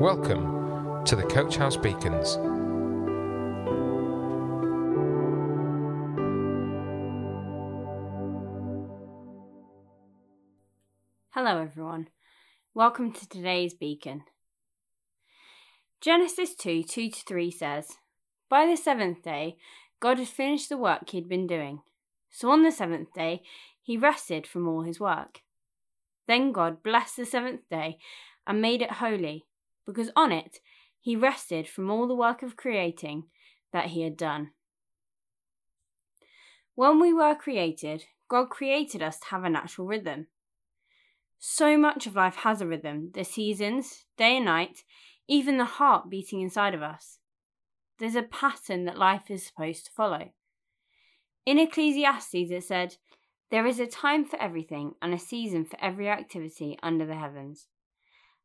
Welcome to the Coach House Beacons. Hello, everyone. Welcome to today's beacon. Genesis 2 2 to 3 says, By the seventh day, God had finished the work he had been doing. So on the seventh day, he rested from all his work. Then God blessed the seventh day and made it holy, because on it he rested from all the work of creating that he had done. When we were created, God created us to have a natural rhythm. So much of life has a rhythm the seasons, day and night, even the heart beating inside of us. There's a pattern that life is supposed to follow. In Ecclesiastes, it said, There is a time for everything and a season for every activity under the heavens.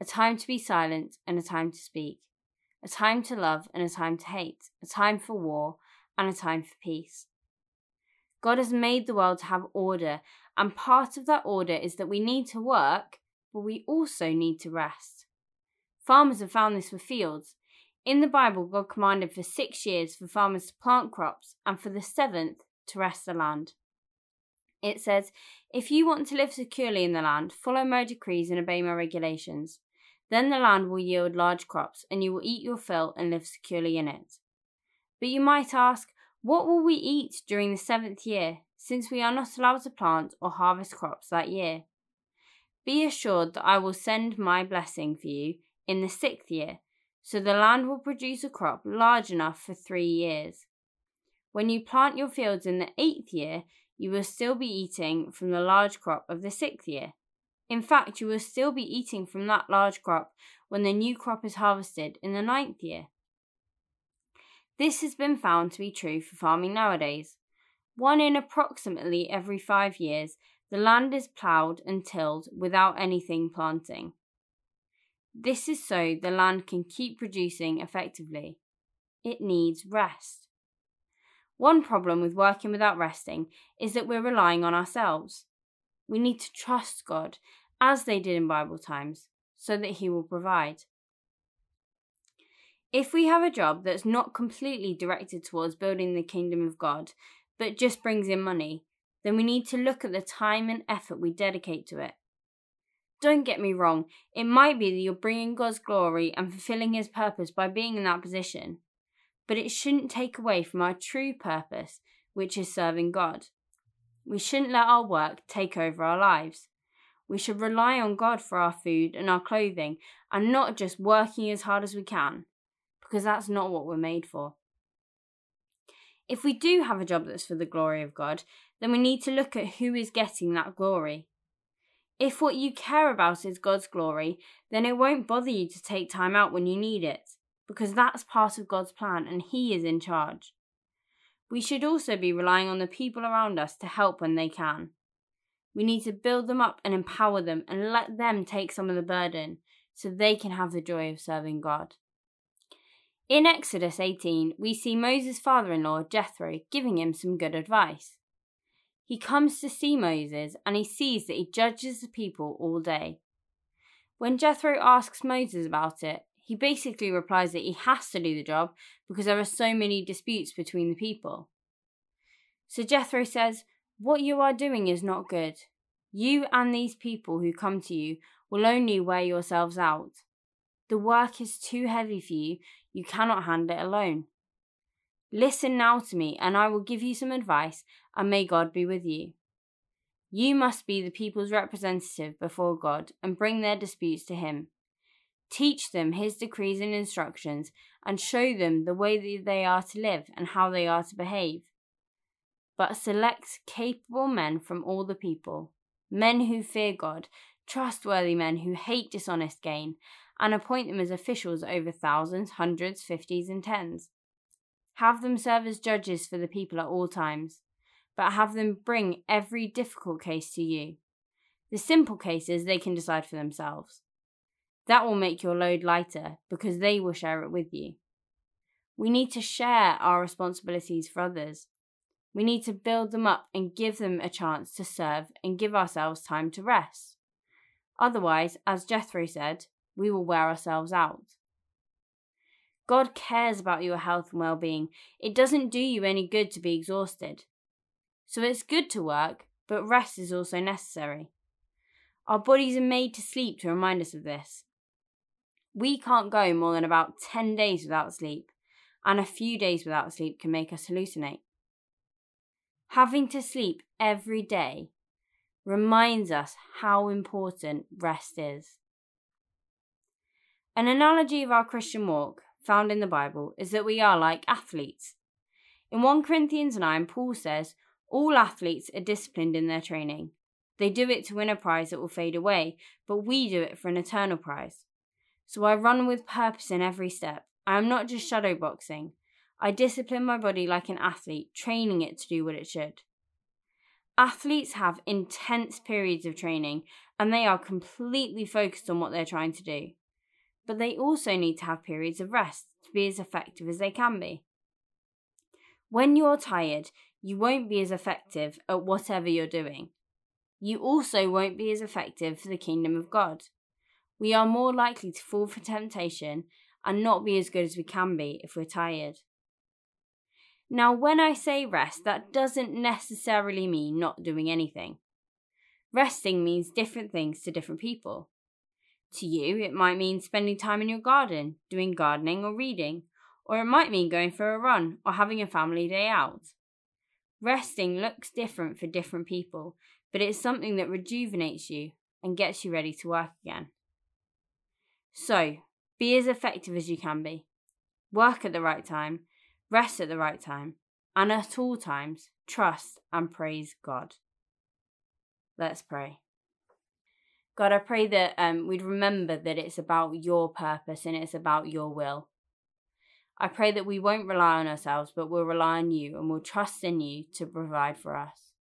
a time to be silent and a time to speak, a time to love and a time to hate, a time for war and a time for peace. God has made the world to have order, and part of that order is that we need to work but we also need to rest. Farmers have found this with fields. In the Bible, God commanded for six years for farmers to plant crops and for the seventh to rest the land. It says, If you want to live securely in the land, follow my decrees and obey my regulations. Then the land will yield large crops, and you will eat your fill and live securely in it. But you might ask, What will we eat during the seventh year, since we are not allowed to plant or harvest crops that year? Be assured that I will send my blessing for you in the sixth year, so the land will produce a crop large enough for three years. When you plant your fields in the eighth year, you will still be eating from the large crop of the sixth year. In fact, you will still be eating from that large crop when the new crop is harvested in the ninth year. This has been found to be true for farming nowadays. One in approximately every five years the land is ploughed and tilled without anything planting. This is so the land can keep producing effectively. It needs rest. One problem with working without resting is that we're relying on ourselves. We need to trust God, as they did in Bible times, so that He will provide. If we have a job that's not completely directed towards building the kingdom of God, but just brings in money, then we need to look at the time and effort we dedicate to it. Don't get me wrong, it might be that you're bringing God's glory and fulfilling His purpose by being in that position, but it shouldn't take away from our true purpose, which is serving God. We shouldn't let our work take over our lives. We should rely on God for our food and our clothing and not just working as hard as we can, because that's not what we're made for. If we do have a job that's for the glory of God, then we need to look at who is getting that glory. If what you care about is God's glory, then it won't bother you to take time out when you need it, because that's part of God's plan and He is in charge. We should also be relying on the people around us to help when they can. We need to build them up and empower them and let them take some of the burden so they can have the joy of serving God. In Exodus 18, we see Moses' father in law, Jethro, giving him some good advice. He comes to see Moses and he sees that he judges the people all day. When Jethro asks Moses about it, he basically replies that he has to do the job because there are so many disputes between the people. So Jethro says, What you are doing is not good. You and these people who come to you will only wear yourselves out. The work is too heavy for you, you cannot handle it alone. Listen now to me, and I will give you some advice, and may God be with you. You must be the people's representative before God and bring their disputes to Him. Teach them His decrees and instructions, and show them the way that they are to live and how they are to behave. But select capable men from all the people, men who fear God, trustworthy men who hate dishonest gain, and appoint them as officials over thousands, hundreds, fifties, and tens. Have them serve as judges for the people at all times, but have them bring every difficult case to you. The simple cases they can decide for themselves. That will make your load lighter because they will share it with you. We need to share our responsibilities for others. We need to build them up and give them a chance to serve and give ourselves time to rest. Otherwise, as Jethro said, we will wear ourselves out. God cares about your health and well being. It doesn't do you any good to be exhausted. So it's good to work, but rest is also necessary. Our bodies are made to sleep to remind us of this. We can't go more than about 10 days without sleep, and a few days without sleep can make us hallucinate. Having to sleep every day reminds us how important rest is. An analogy of our Christian walk found in the Bible is that we are like athletes. In 1 Corinthians 9, Paul says, All athletes are disciplined in their training. They do it to win a prize that will fade away, but we do it for an eternal prize. So I run with purpose in every step. I am not just shadowboxing. I discipline my body like an athlete, training it to do what it should. Athletes have intense periods of training and they are completely focused on what they're trying to do but they also need to have periods of rest to be as effective as they can be. When you're tired, you won't be as effective at whatever you're doing. You also won't be as effective for the kingdom of God. We are more likely to fall for temptation and not be as good as we can be if we're tired. Now, when I say rest, that doesn't necessarily mean not doing anything. Resting means different things to different people. To you, it might mean spending time in your garden, doing gardening or reading, or it might mean going for a run or having a family day out. Resting looks different for different people, but it's something that rejuvenates you and gets you ready to work again. So, be as effective as you can be. Work at the right time, rest at the right time, and at all times, trust and praise God. Let's pray. God, I pray that um, we'd remember that it's about your purpose and it's about your will. I pray that we won't rely on ourselves, but we'll rely on you and we'll trust in you to provide for us.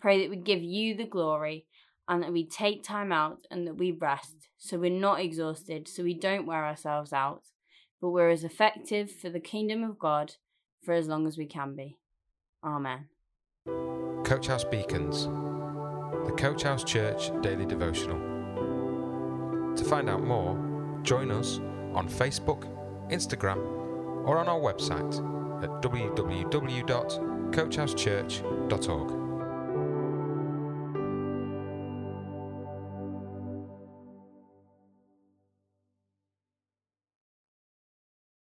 Pray that we give you the glory and that we take time out and that we rest so we're not exhausted, so we don't wear ourselves out, but we're as effective for the kingdom of God for as long as we can be. Amen. Coach House Beacons the Coach House Church Daily Devotional. To find out more, join us on Facebook, Instagram, or on our website at www.coachhousechurch.org.